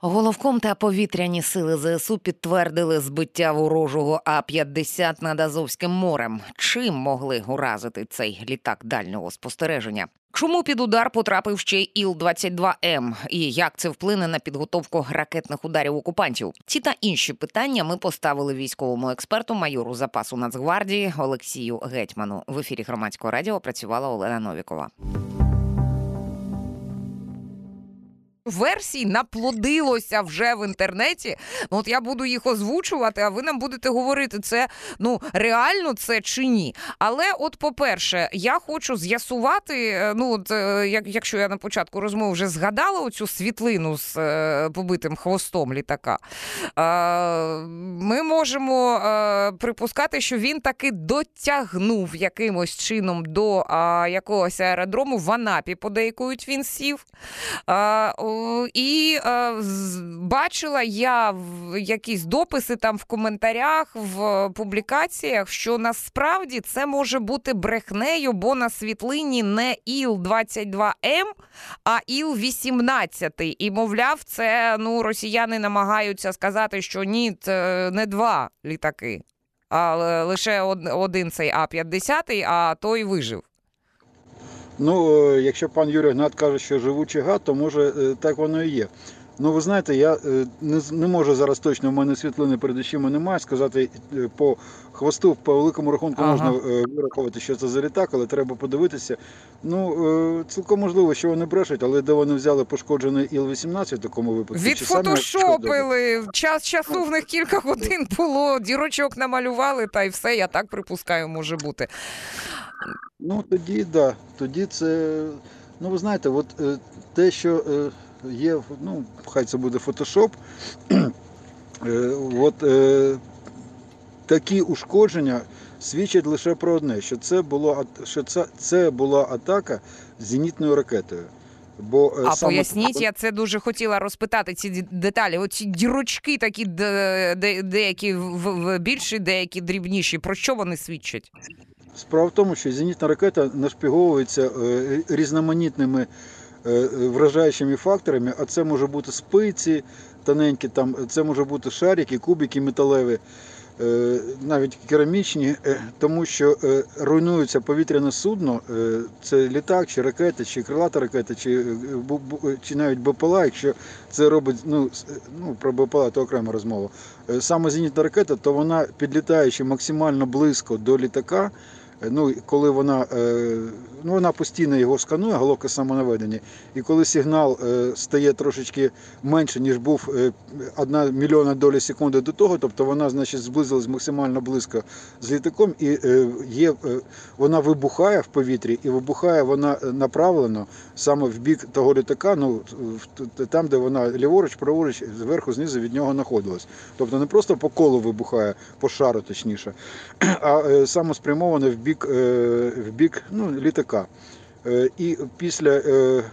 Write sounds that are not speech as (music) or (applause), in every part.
Головком та повітряні сили ЗСУ підтвердили збиття ворожого А-50 над Азовським морем. Чим могли уразити цей літак дальнього спостереження? Чому під удар потрапив ще й Іл-22М? І як це вплине на підготовку ракетних ударів окупантів? Ці та інші питання ми поставили військовому експерту, майору запасу Нацгвардії Олексію Гетьману. В ефірі громадського радіо працювала Олена Новікова. Версій наплодилося вже в інтернеті. Ну, От я буду їх озвучувати, а ви нам будете говорити, це ну реально це чи ні. Але, от, по-перше, я хочу з'ясувати. е, Ну, от е, як, якщо я на початку розмови вже згадала оцю світлину з е, побитим хвостом літака, ми можемо припускати, що він таки дотягнув якимось чином до якогось аеродрому в Анапі, подейкують він сів. І е, бачила я в якісь дописи там в коментарях, в публікаціях, що насправді це може бути брехнею, бо на світлині не Іл-22М, а Іл-18. І, мовляв, це ну, росіяни намагаються сказати, що ні, це не два літаки, а лише один цей А-50, а той вижив. Ну, е, якщо пан Юрій Гнат каже, що живучий гад, то може е, так воно і є. Ну, ви знаєте, я е, не, не можу зараз точно, в мене світлини перед очима немає, сказати е, по хвосту, по великому рахунку Ага. можна е, вирахувати, що це за літак, але треба подивитися. Ну, цілком можливо, що вони брешуть, але де вони взяли пошкоджений Іл-18 в такому випадку? Відфотошопили. Час часу в них кілька годин було, дірочок намалювали, та й все, я так припускаю, може бути. Ну тоді да, тоді це. Ну ви знаєте, от те, що є, ну хай це буде фотошоп. (clears throat) е, от е, такі ушкодження свідчать лише про одне, що це було що це, це була атака зенітною ракетою. Бо е, А саме- поясніть, я це дуже хотіла розпитати ці деталі. Оці дірочки такі де, де, деякі в, більші, деякі дрібніші. Про що вони свідчать? Справа в тому, що зенітна ракета нашпіговується різноманітними вражаючими факторами, а це може бути спиці тоненькі, там, це може бути шарики, кубики металеві, е, навіть керамічні, е, тому що е, руйнується повітряне судно, е, це літак, чи ракета, чи крилата ракета, чи, е, чи навіть БПЛА, якщо це робить, ну, ну про БПЛА то окрема розмова. Е, Саме зенітна ракета, то вона підлітаючи максимально близько до літака, Е, Ну, коли вона, е, ну, вона постійно його сканує, головка самонаведення, і коли сигнал е, стає трошечки менше, ніж був е, одна мільйона доля секунди до того, тобто вона значить, зблизилась максимально близько з літаком, і е, є, е, вона вибухає в повітрі, і вибухає вона е, направлено саме в бік того літака, ну, там, де вона ліворуч, праворуч, зверху, знизу від нього знаходилась. Тобто не просто по колу вибухає, по шару точніше, (clears throat) а е, саме спрямоване в бік, е, в бік ну, літака. Е, І після е,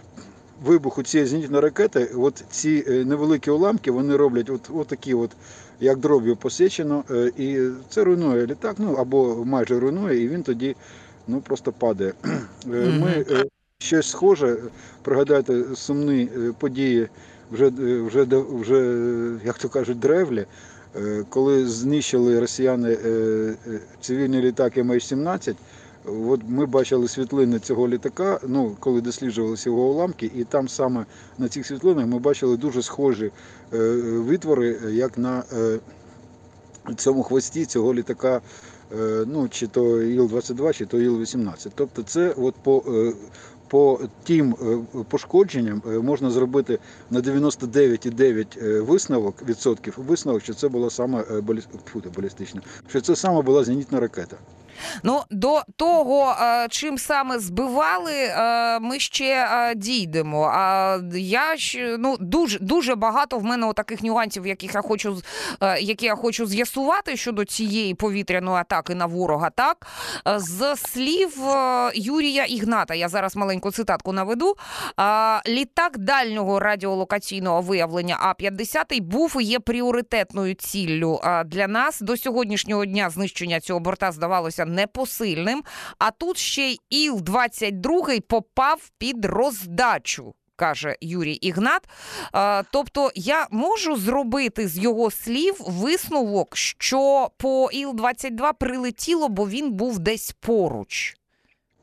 вибуху цієї зенітної ракети, от ці невеликі уламки вони роблять от, от такі, от, як дроб'ю посічено, і це руйнує літак, ну або майже руйнує, і він тоді ну, просто падає. (clears throat) Ми щось схоже, пригадайте сумні події вже, вже, вже, як то кажуть, древлі. Е, коли знищили росіяни е, е, цивільний літак МH17, от ми бачили світлини цього літака, ну, коли досліджувалися його уламки, і там саме на цих світлинах ми бачили дуже схожі витвори, як на цьому хвості цього літака, ну, чи то Іл-22, чи то Іл-18. Тобто це от по, по тим е, пошкодженням е, можна зробити на 99,9 е, висновок відсотків висновок, що це була саме балі... балістична, що це саме була зенітна ракета. Ну, до того, е, чим саме збивали, е, ми ще е, дійдемо. А я щ- ну, дуже, дуже багато в мене таких нюансів, яких я хочу, які я хочу з'ясувати щодо цієї повітряної атаки на ворога. Так, з слів Юрія Ігната, я зараз маленьку цитатку наведу. Літак дальнього радіолокаційного виявлення А-50 був і є пріоритетною ціллю для нас. До сьогоднішнього дня знищення цього борта здавалося непосильним. А тут ще й Іл-22 попав під роздачу. каже Юрій Ігнат. Тобто, я можу зробити з його слів висновок, що по Іл-22 прилетіло, бо він був десь поруч.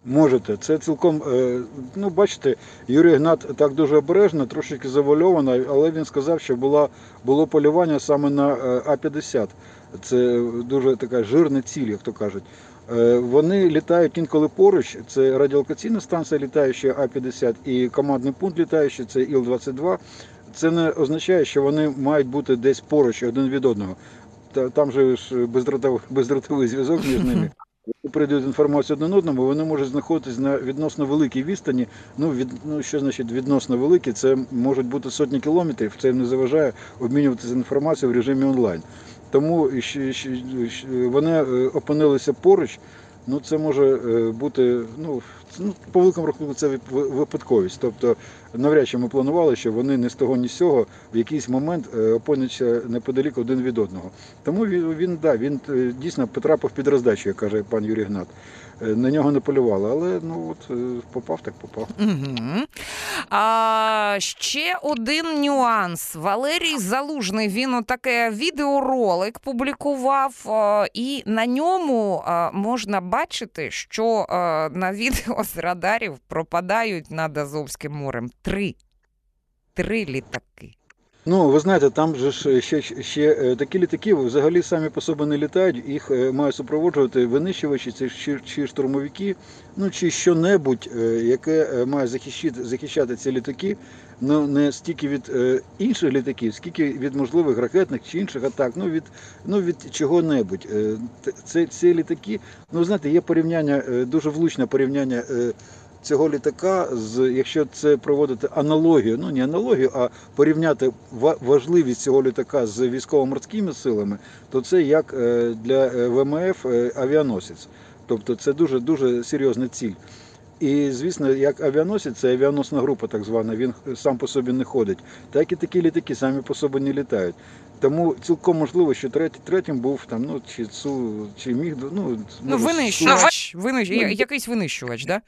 Можете, це цілком, е, ну бачите, Юрій Гнат так дуже обережно, трошки завальовано, але він сказав, що була, було полювання саме на е, А-50. Це дуже така жирна ціль, як то кажуть. Е, Вони літають інколи поруч. Це радіолокаційна станція літаюча А-50 і командний пункт літаючий, це Іл-22. Це не означає, що вони мають бути десь поруч один від одного. Та- Там же ж бездротовий, бездротовий зв'язок між (laughs) ними. Коли передають інформацію один одному, вони можуть знаходитись на відносно великій відстані. Ну, від, ну що значить відносно великі? Це можуть бути сотні кілометрів. Це їм не заважає обмінюватися інформацією в режимі онлайн. Тому вони е, опинилися поруч. Ну, це може е, бути, ну, ну, по великому рахунку, це випадковість. Тобто, навряд чи ми планували, що вони не з того, ні з цього в якийсь момент е, опиняться неподалік один від одного. Тому він, він, да, він дійсно потрапив під роздачу, як каже пан Юрій Гнат. Е, На нього не полювали, але ну от е, попав, так попав. Угу. А, ще один нюанс. Валерій Залужний він отаке відеоролик публікував, і на ньому можна бачити, що на відео з радарів пропадають над Азовським морем три. Три літаки. Ну, ви знаєте, там же ж ще, ще е, такі літаки взагалі самі по собі не літають, їх е, мають супроводжувати винищувачі, це чи, чи штурмовики, ну чи що-небудь, е, яке має захищати, захищати ці літаки, ну не стільки від інших літаків, скільки від можливих ракетних чи інших атак, ну від, ну від чого-небудь. Це, ці літаки, ну знаєте, є порівняння, дуже влучне порівняння. Цього літака, з якщо це проводити аналогію, ну не аналогію, а порівняти ва- важливість цього літака з військово-морськими силами, то це як е, для е, ВМФ е, авіаносець. Тобто це дуже дуже серйозна ціль. І звісно, як авіаносець, це авіаносна група, так звана, він сам по собі не ходить. Так і такі літаки самі по собі не літають. Тому цілком можливо, що третій, третім був там, ну чи цу, чи міг ну, Ну, може, винищувач. Винищ... Ну, Якийсь винищувач, да?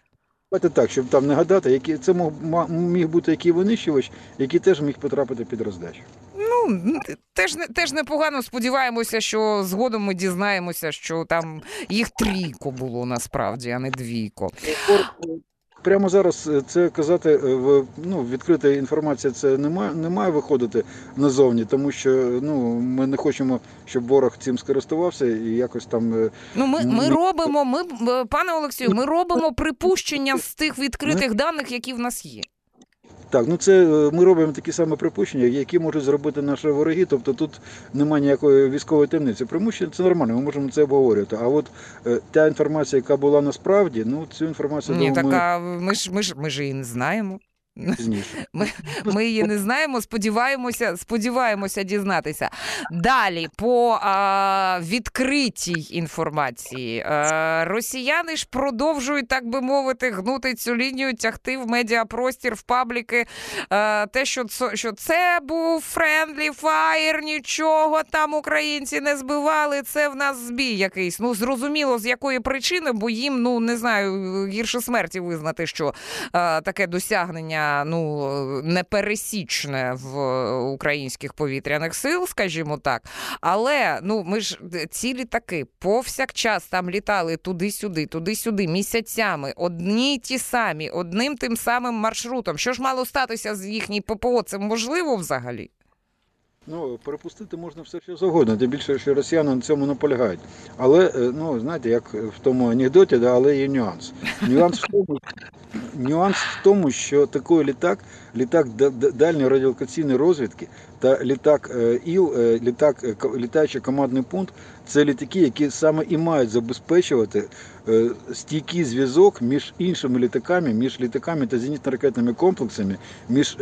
Давайте так, щоб там не гадати, які це мог ма- міг бути який винищувач, який теж міг потрапити під роздачу. Ну, теж, не- теж непогано сподіваємося, що згодом ми дізнаємося, що там їх трійко було насправді, а не двійко. Прямо зараз е, це казати е, в ну відкрита інформація. Це не має, не має виходити назовні, тому що ну ми не хочемо, щоб ворог цим скористувався і якось там е, Ну, ми, ми робимо, ми, пане Олексію, ми робимо припущення з тих відкритих даних, які в нас є. Так, ну це е, ми робимо такі самі припущення, які можуть зробити наші вороги. Тобто тут немає ніякої військової таємниці. Примущення це нормально, ми можемо це обговорювати. А от е, та інформація, яка була насправді, ну цю інформацію Ні, думаю, така ми ж ми ж ми ж її не знаємо. Ми. Ми її не знаємо. Сподіваємося, сподіваємося дізнатися. Далі по а, відкритій інформації. А, росіяни ж продовжують, так би мовити, гнути цю лінію, тягти в медіапростір, в пабліки. А, те, що що це був friendly fire, нічого там українці не збивали. Це в нас збій якийсь. Ну зрозуміло, з якої причини, бо їм ну не знаю, гірше смерті визнати, що е, таке досягнення ну непересічне в українських повітряних сил, скажімо так. Але ну ми ж ці літаки повсякчас там літали туди-сюди, туди-сюди, місяцями, одні ті самі, одним тим самим маршрутом. Що ж мало статися з їхній ППО? Це можливо взагалі? Ну, перепустити можна все що завгодно, тим більше, що росіяни на цьому наполягають. Але, е, ну, знаєте, як в тому анекдоті, да, але є нюанс. Нюанс в тому, нюанс в тому, що такий літак, літак да- да- дальньої радіолокаційної розвідки та літак е, ІЛ, е, літак, е, літаючий командний пункт, це літаки, які саме і мають забезпечувати стійкий зв'язок між іншими літаками, між літаками та зенітно-ракетними комплексами, між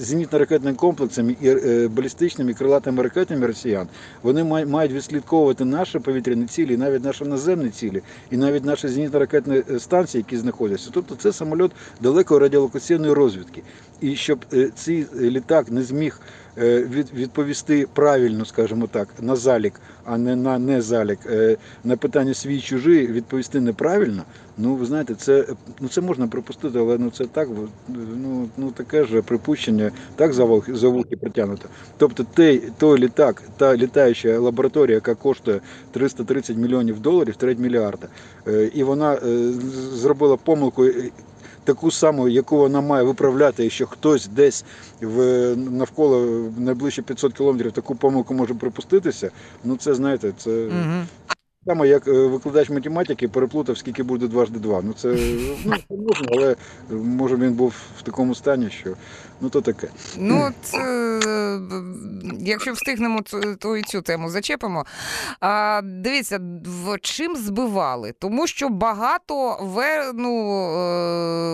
зенітно-ракетними комплексами і балістичними крилатими ракетами росіян. Вони мають відслідковувати наші повітряні цілі, навіть наші наземні цілі, і навіть наші зенітно-ракетні станції, які знаходяться. Тобто це самоліт далекої радіолокаційної розвідки. і щоб е, цей літак не зміг е, відповісти правильно, скажімо так, на залік, а не на не залік, е, на питання свій чужий відповісти неправильно. Ну, ви знаєте, це ну це можна припустити, але ну це так, ну, ну таке ж припущення, так за вухи, притягнуто. Тобто той, той літак, та літаюча лабораторія, яка коштує 330 мільйонів доларів, треть мільярда, е, і вона е, зробила помилку. Таку саму, яку вона має виправляти, якщо хтось десь в навколо найближче 500 кілометрів таку помилку може припуститися. Ну це знаєте, це Угу. Саме як е, викладач математики переплутав, скільки буде дважди два. Ну це ну, можна, але може він був в такому стані, що ну то таке. Ну, от, е, якщо встигнемо, то, і цю тему зачепимо. А, дивіться, чим збивали? Тому що багато ве, ну,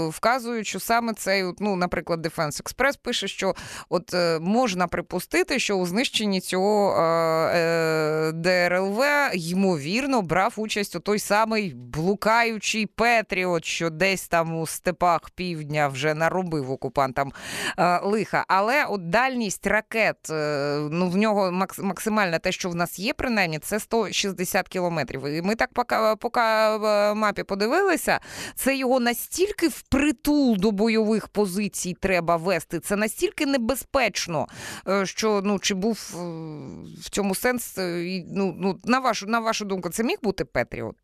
е, вказують, що саме цей, ну, наприклад, Defense Express пише, що от можна припустити, що у знищенні цього ДРЛВ ймовірно брав участь у той самий блукаючий Петріот, що десь там у степах півдня вже наробив окупантам е, лиха. Але от дальність ракет, е, ну в нього макс- максимальна те, що в нас є, принаймні, це 160 кілометрів. І ми так поки, поки мапі подивилися, це його настільки впритул до бойових позицій треба вести. Це настільки небезпечно, е, що ну чи був е, в цьому сенс? е, Ну, ну на вашу на вашу думку, це міг бути Петріот?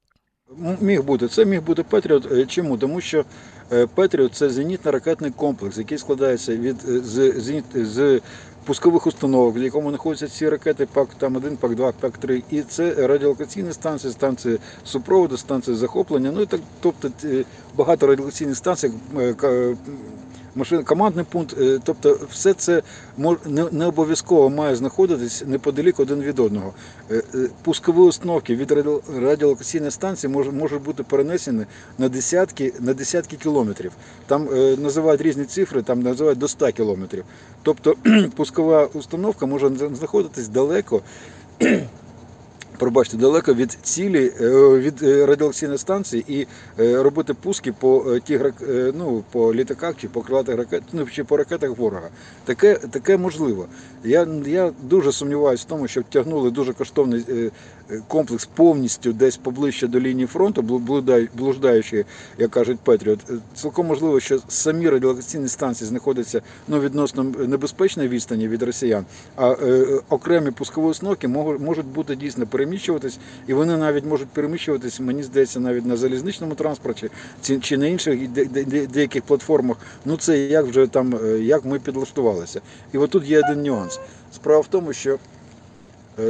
Міг бути. Це міг бути Петріот. Е, Чому? Тому що е, Patriot це зенітно-ракетний комплекс, який складається від е, з, зеніт, з пускових установок, в якому знаходяться ці ракети PAC там 1 PAC 2 PAC 3 І це радіолокаційні станції, станції супроводу, станції захоплення. Ну і так, тобто багато радіолокаційних станцій. Машин, командний пункт, е, тобто все це не, обов'язково має знаходитись неподалік один від одного. Е, е, Пускові установки від радіо- радіолокаційної станції мож- можуть бути перенесені на десятки, на десятки кілометрів. Там називають різні цифри, там називають до 100 кілометрів. Тобто (clears throat) пускова установка може знаходитись далеко. Пробачте, далеко від цілі, е, від е, радіолокаційної станції і е, робити пуски по ті ну, по літаках чи по крилатих ракет, ну, чи по ракетах ворога. Таке, таке можливо. Я, я дуже сумніваюся в тому, що втягнули дуже коштовний комплекс повністю десь поближче до лінії фронту, блу- блуждаючи, як кажуть Петріот. Е, Цілком можливо, що самі радіолокаційні станції знаходяться ну, відносно небезпечної відстані від росіян, а е, окремі пускові установки можуть, бути дійсно переміщуватись, і вони навіть можуть переміщуватись, мені здається, навіть на залізничному транспорті чи, на інших де, де, де- деяких платформах. Ну це як вже там, е, як ми підлаштувалися. І отут є один нюанс. Справа в тому, що е,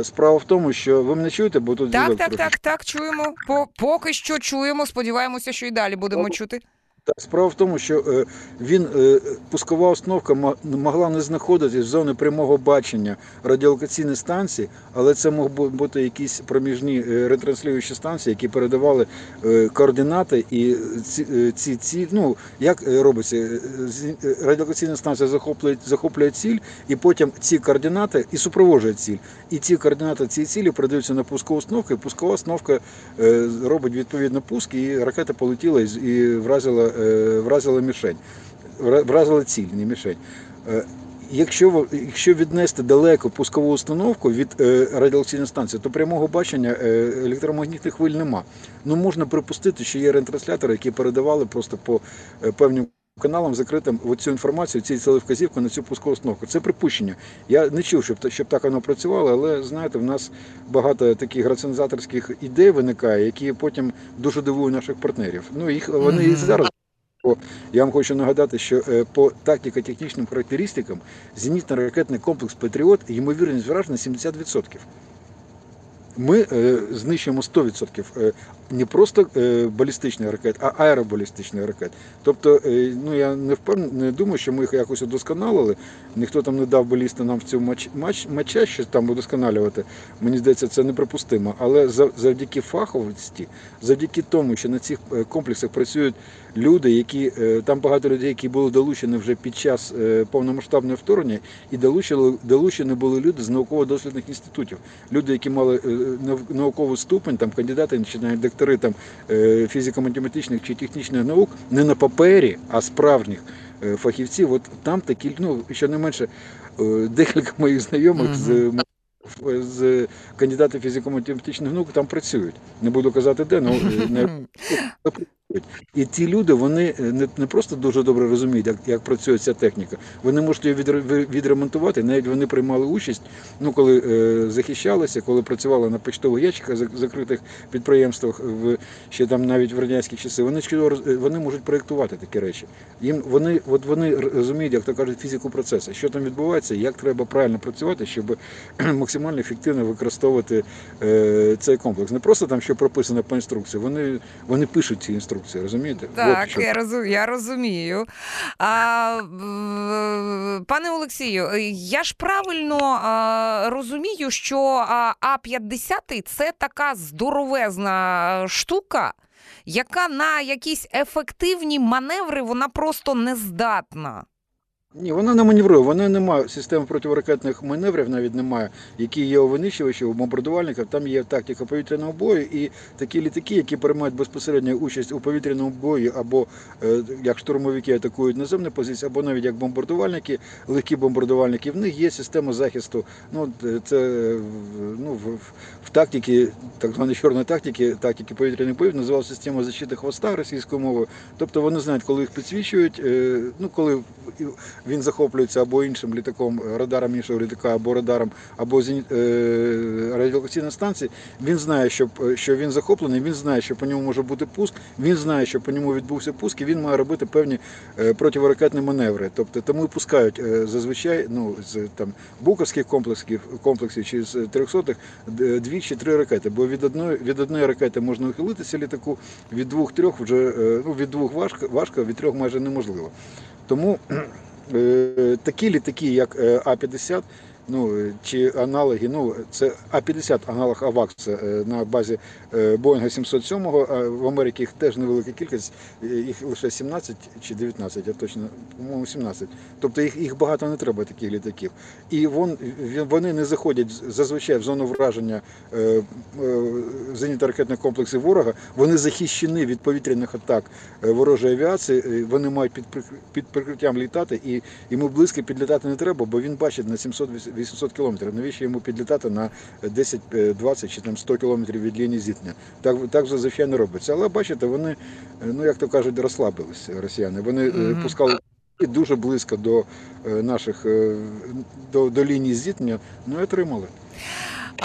справа в тому, що ви мене чуєте, бо тут Так, так, так, так, чуємо. По, поки що чуємо. Сподіваємося, що і далі будемо чути. Так, справа в тому, що е, він е, пускова установка могла не знаходитись в зоні прямого бачення радіолокаційної станції, але це мог бути якісь проміжні е, ретранслюючі станції, які передавали координати, і ці, ці, ці ну як робиться, радіолокаційна станція захоплює, захоплює ціль, і потім ці координати і супроводжує ціль. І ці координати цієї цілі передаються на пускову установку, і пускова установка робить відповідно пуск, і ракета полетіла і вразила, е, вразила мішень, Вра- вразила ціль, не мішень. Е, Якщо, якщо віднести далеко пускову установку від е, радіолокаційної станції, то прямого бачення е, електромагнітних хвиль нема. Ну можна припустити, що є ретранслятори, які передавали просто по е, певним каналам закритим цю інформацію, ці телевказівку на цю пускову установку. Це припущення. Я не чув, щоб, щоб так воно працювало, але знаєте, в нас багато таких раціонізаторських ідей виникає, які потім дуже дивують наших партнерів. Ну їх вони і зараз. Я вам хочу нагадати, що е, по тактико-технічним характеристикам зенітно-ракетний комплекс Патріот ймовірність враження 70%. Ми е, знищуємо 100% е, не просто е, балістичних ракет, а аеробалістичних ракет. Тобто, е, ну я не впевнений, не думаю, що ми їх якось удосконалили. Ніхто там не дав балісти нам в цьому матч, матч, матча щось там удосконалювати. Мені здається, це неприпустимо. Але завдяки фаховості, завдяки тому, що на цих е, комплексах працюють люди, які там багато людей, які були долучені вже під час повномасштабного вторгнення, і долучили, долучені були люди з науково-дослідних інститутів. Люди, які мали науковий ступень, там кандидати чи навіть доктори там е, фізико-математичних чи технічних наук, не на папері, а справжніх е, фахівців. От там такі, ну що не менше декілька моїх знайомих з. З кандидатів фізико-математичних наук там працюють. Не буду казати де, ну е, не і ті люди вони е, не, не просто дуже добре розуміють, як, як працює ця техніка. Вони можуть її відре- відремонтувати. Навіть вони приймали участь, ну коли е, захищалися, коли працювали на почтових ящиках закритих підприємствах в ще там навіть в радянські часи. Вони е, вони можуть проєктувати такі речі. Їм вони от вони розуміють, як то кажуть, фізику процесу, що там відбувається, як треба правильно працювати, щоб (clears throat) максимально ефективно використовувати е, цей комплекс. Не просто там, що прописано по інструкції. Вони вони пишуть ці інструкції, розумієте? Так, я розумію, я розумію. А, пане Олексію, я ж правильно а, розумію, що А-50 це така здоровезна штука, яка на якісь ефективні маневри вона просто не здатна. Ні, вона не маневрує, вона не має системи протиракетних маневрів, навіть немає, які є у винищувачів, у бомбардувальників. Там є тактика повітряного бою і такі літаки, які приймають безпосередньо участь у повітряному бої, або е, як штурмовики атакують наземні позиції, або навіть як бомбардувальники, легкі бомбардувальники. В них є система захисту. Ну е, це е, ну, в, в, тактиці, так званої чорної тактики, тактики повітряних боїв, називав система защити хвоста російською мовою. Тобто вони знають, коли їх підсвічують, ну коли він захоплюється або іншим літаком, е, радаром іншого літака, або радаром, або зеніт, е, радіолокаційної станції. Він знає, що, е, що він захоплений, він знає, що по ньому може бути пуск, він знає, що по ньому відбувся пуск, і він має робити певні противоракетні маневри. Тобто тому і пускають зазвичай ну, з там буковських комплексів, комплексів чи з 300-х дві чи три ракети. Бо від одної від одної ракети можна ухилитися літаку, від двох-трьох вже ну від двох важко, важко, від трьох майже неможливо. Тому такі літаки, як е, А-50, ну е, чи аналоги, ну це А-50 аналог АВАК, це е, на базі е, Боїнга 707, в Америці їх теж невелика кількість, їх лише 17 чи 19, я точно, по-моєму, 17. Тобто їх, їх багато не треба таких літаків. І вон, вони не заходять зазвичай в зону враження зенітно-ракетних комплексів ворога, вони захищені від повітряних атак ворожої авіації, вони мають під, прикр- під прикриттям літати, і йому близько підлітати не треба, бо він бачить на 700-800 кілометрів. Навіщо йому підлітати на 10, е, 20 чи там 100 кілометрів від лінії зіткнення? Так, так зазвичай не робиться. Але бачите, вони, е, ну як то кажуть, розслабилися росіяни. Вони mm -hmm. пускали і дуже близько до е, наших е, до, до лінії зіткнення, ну і отримали.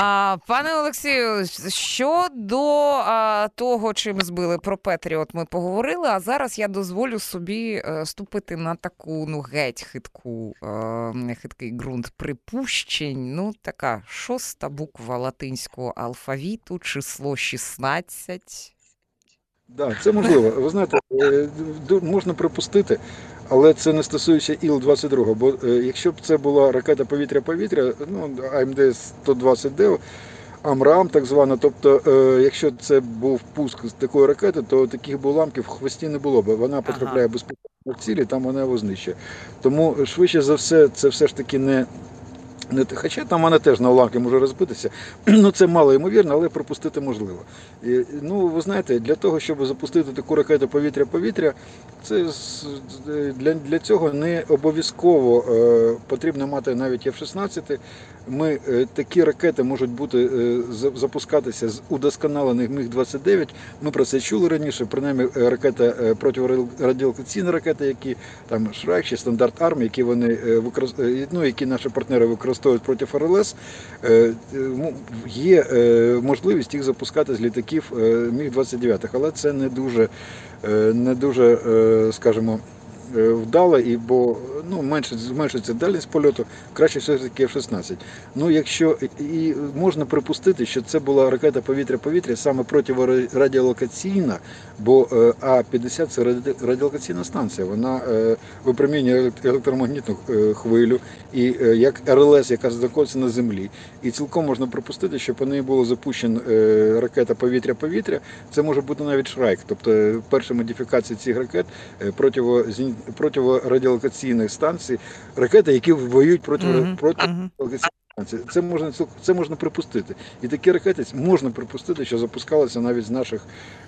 А, пане Олексію, щодо а, того, чим збили про Петріот, ми поговорили. А зараз я дозволю собі е, ступити на таку ну геть хитку, е, хиткий ґрунт припущень. Ну, така шоста буква латинського алфавіту, число 16. Да, це можливо. Ви знаєте, е, можна припустити, але це не стосується Іл-22. Бо е, якщо б це була ракета повітря-повітря, ну AIM-120D, AMRAAM, так звана. Тобто, е, якщо це був пуск з такої ракети, то таких б уламків в хвості не було б. Вона потрапляє безпосередньо в цілі, там вона його знищує. Тому швидше за все, це все ж таки не. Хоча там вона теж на уламки може розбитися, (clears throat) ну це мало ймовірно, але пропустити можливо. І, ну, ви знаєте, для того, щоб запустити таку ракету повітря-повітря, це для, для цього не обов'язково е, потрібно мати навіть F-16. Ми, е, такі ракети можуть бути е, запускатися з удосконалених Міг-29. Ми про це чули раніше. Принаймні е, ракета протирадіолокаційні ракети, які там Шрайк чи стандарт армії, які вони ну, які наші партнери використовують проти РЛС, м- є можливість їх запускати з літаків е, Міг-29, але це не дуже, не дуже, скажімо. Е, Вдало, і бо ну менше зменшується дальність польоту, краще все ж таки F-16. Ну якщо і можна припустити, що це була ракета повітря-повітря саме протирадіолокаційна, бо е, А-50 це раді- радіолокаційна станція. Вона е, випромінює електромагнітну хвилю, і як РЛС, яка знаходиться на землі. І цілком можна припустити, що по неї було запущена ракета повітря-повітря. Це може бути навіть Шрайк. Тобто перша модифікація цих ракет е, противорадіолокаційних станцій, ракети, які воюють проти, протирадіолокаційних станцій. це можна це можна припустити. І такі ракети можна припустити, що запускалися навіть з наших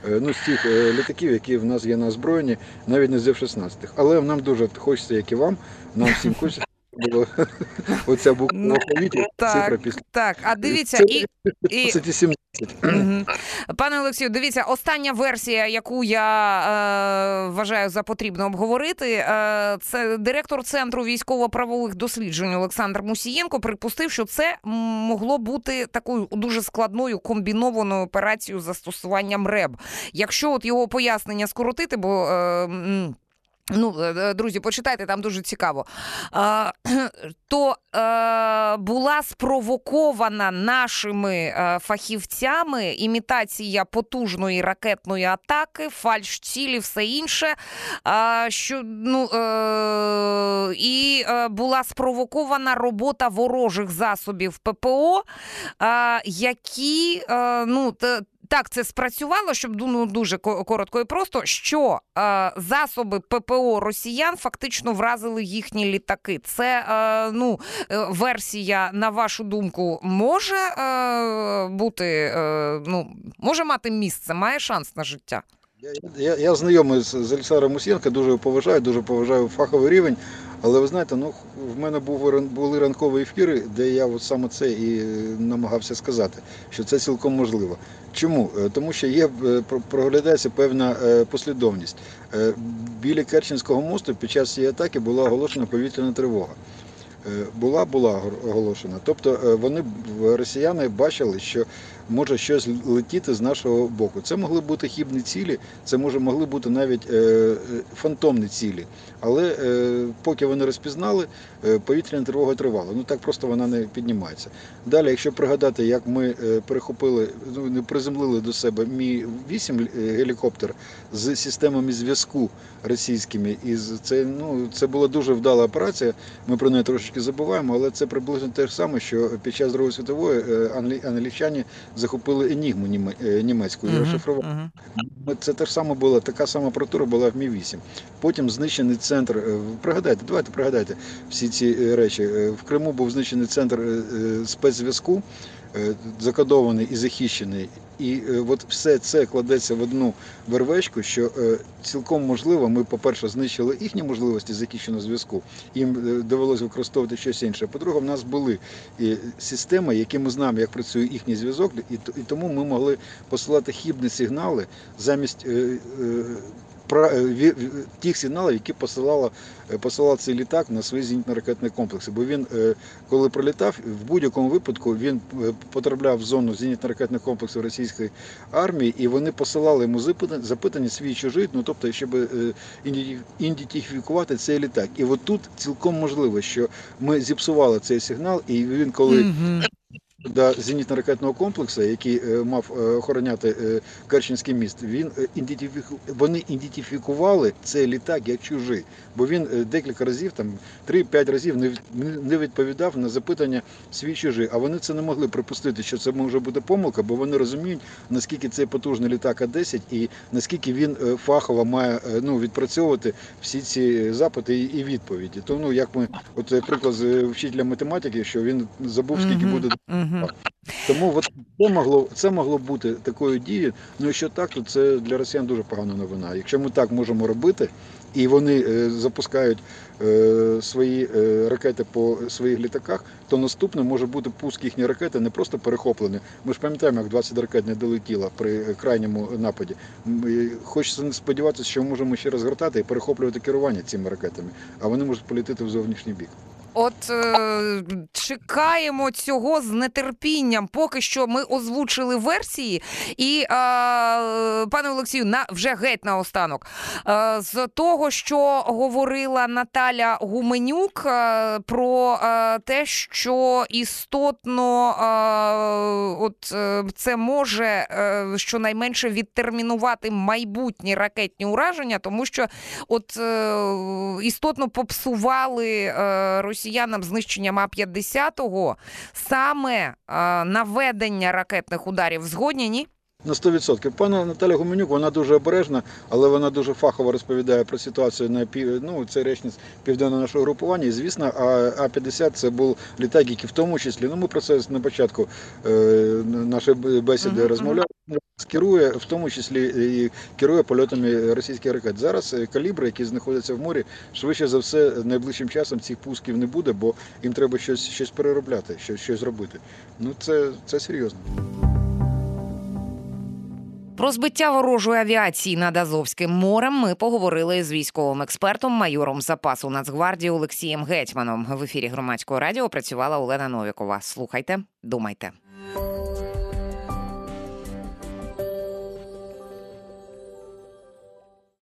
е, ну, з тих е, літаків, які в нас є на озброєнні, навіть не з F-16. Але нам дуже хочеться, як і вам, нам всім хочеться. Було (laughs) оця буква Ну, в так. цифра після Так, а дивіться, і, і 17. Пане Олексію, дивіться, остання версія, яку я е, вважаю за потрібно обговорити, е, це директор центру військово-правових досліджень Олександр Мусієнко припустив, що це могло бути такою дуже складною комбінованою операцією застосуванням РЕБ. Якщо от його пояснення скоротити, бо. Е, Ну, е, е, друзі, почитайте, там дуже цікаво. А, (clears throat) то е, була спровокована нашими фахівцями імітація потужної ракетної атаки, фальш-цілі, все інше. А, що, ну, е, і була спровокована робота ворожих засобів ППО, а, які ну, так це спрацювало, щоб ну, дуже коротко і просто, що е, засоби ППО росіян фактично вразили їхні літаки. Це е, ну, е, версія, на вашу думку, може е, бути, е, ну, може мати місце, має шанс на життя. Я, я знайомий з, з Олександром Мусієнко, дуже його поважаю, дуже поважаю фаховий рівень. Але ви знаєте, ну в мене були ранкові ефіри, де я от саме це і е, намагався сказати, що це цілком можливо. Чому? Е, Тому що є е, про- проглядається певна послідовність. Біля Керченського мосту під час цієї атаки була оголошена повітряна тривога. Була, була оголошена. Тобто вони росіяни бачили, що може щось летіти з нашого боку. Це могли бути хібні цілі, це може могли бути навіть е, е, фантомні цілі. Але е, поки вони розпізнали, повітряна тривога тривала. Ну так просто вона не піднімається. Далі, якщо пригадати, як ми перехопили, ну не приземлили до себе мі 8 гелікоптер з системами зв'язку російськими, і це ну це була дуже вдала операція. Ми про неї трошечки забуваємо, але це приблизно те ж саме, що під час Другої світової англі- англічані захопили енігму е, німецьку і розшифрували. Мгм. Ми- Це те ж саме було, така сама апаратура була в Мі-8. Потім знищений центр. е, Пригадайте, давайте пригадайте всі ці е, речі. В Криму був знищений центр спецзв'язку, закодований і захищений. І от все це кладеться в одну вервечку, що цілком можливо, ми, по-перше, знищили їхні можливості захищеного зв'язку. Їм довелося використовувати щось інше. По-друге, в нас були системи, які ми знаємо, як працює їхній зв'язок, і, і тому ми могли посилати хібні сигнали замість е, е, е, тих сигналів, які посилала, е, посилав цей літак на свої зенітно-ракетні комплекси. Бо він, е, коли прилітав, в будь-якому випадку він е, потрапляв в зону зенітно-ракетних комплексів російської армії, і вони посилали йому запитання, запитання свій чужий, ну тобто, щоб е, ідентифікувати цей літак. І от тут цілком можливо, що ми зіпсували цей сигнал, і він коли Мгм. До зенітно-ракетного комплексу, який е, мав е, охороняти е, Керченський міст, він вони ідентифікували цей літак як чужий, бо він декілька разів, там 3-5 разів не від- не- не відповідав на запитання свій чужий. А вони це не могли припустити, що це може бути помилка, бо вони розуміють, наскільки цей потужний літак А-10 і наскільки він фахово має ну, відпрацьовувати всі ці запити і- відповіді. Тому ну, як ми, от приклад з вчителя математики, що він забув, скільки буде Тому от це могло це могло бути такою дією. Ну якщо так, то це для росіян дуже погана новина. Якщо ми так можемо робити, і вони е, запускають е, свої е, ракети по своїх літаках, то наступне може бути пуск їхньої ракети не просто перехоплений. Ми ж пам'ятаємо, як 20 ракет не долетіло при е, крайньому нападі. Хочеться не сподіватися, що ми можемо ще розгортати і перехоплювати керування цими ракетами, а вони можуть політити в зовнішній бік. От е, чекаємо цього з нетерпінням. Поки що ми озвучили версії, і е, пане Олексію, на вже геть наостанок. Е, з того, що говорила Наталя Гуменюк е, про е, те, що істотно е, от е, це може е, щонайменше відтермінувати майбутні ракетні ураження, тому що от е, істотно попсували е, росіянам знищенням а 50 го саме наведення ракетних ударів. Згодні, ні? На 100%. Пана Наталя Гуменюк, вона дуже обережна, але вона дуже фахово розповідає про ситуацію на пів... ну, це речниця південного нашого групування. І звісно, а А-50 це був літак, який в тому числі, ну ми про це на початку е, нашої бесіди Мгм, розмовляли. Керує в тому числі і керує польотами російських ракет. Зараз е, калібри, які знаходяться в морі, швидше за все, найближчим часом цих пусків не буде, бо їм треба щось, щось переробляти, щось, щось робити. Ну це, це серйозно. Про збиття ворожої авіації над Азовським морем ми поговорили з військовим експертом, майором запасу Нацгвардії Олексієм Гетьманом. В ефірі громадського радіо працювала Олена Новікова. Слухайте, думайте.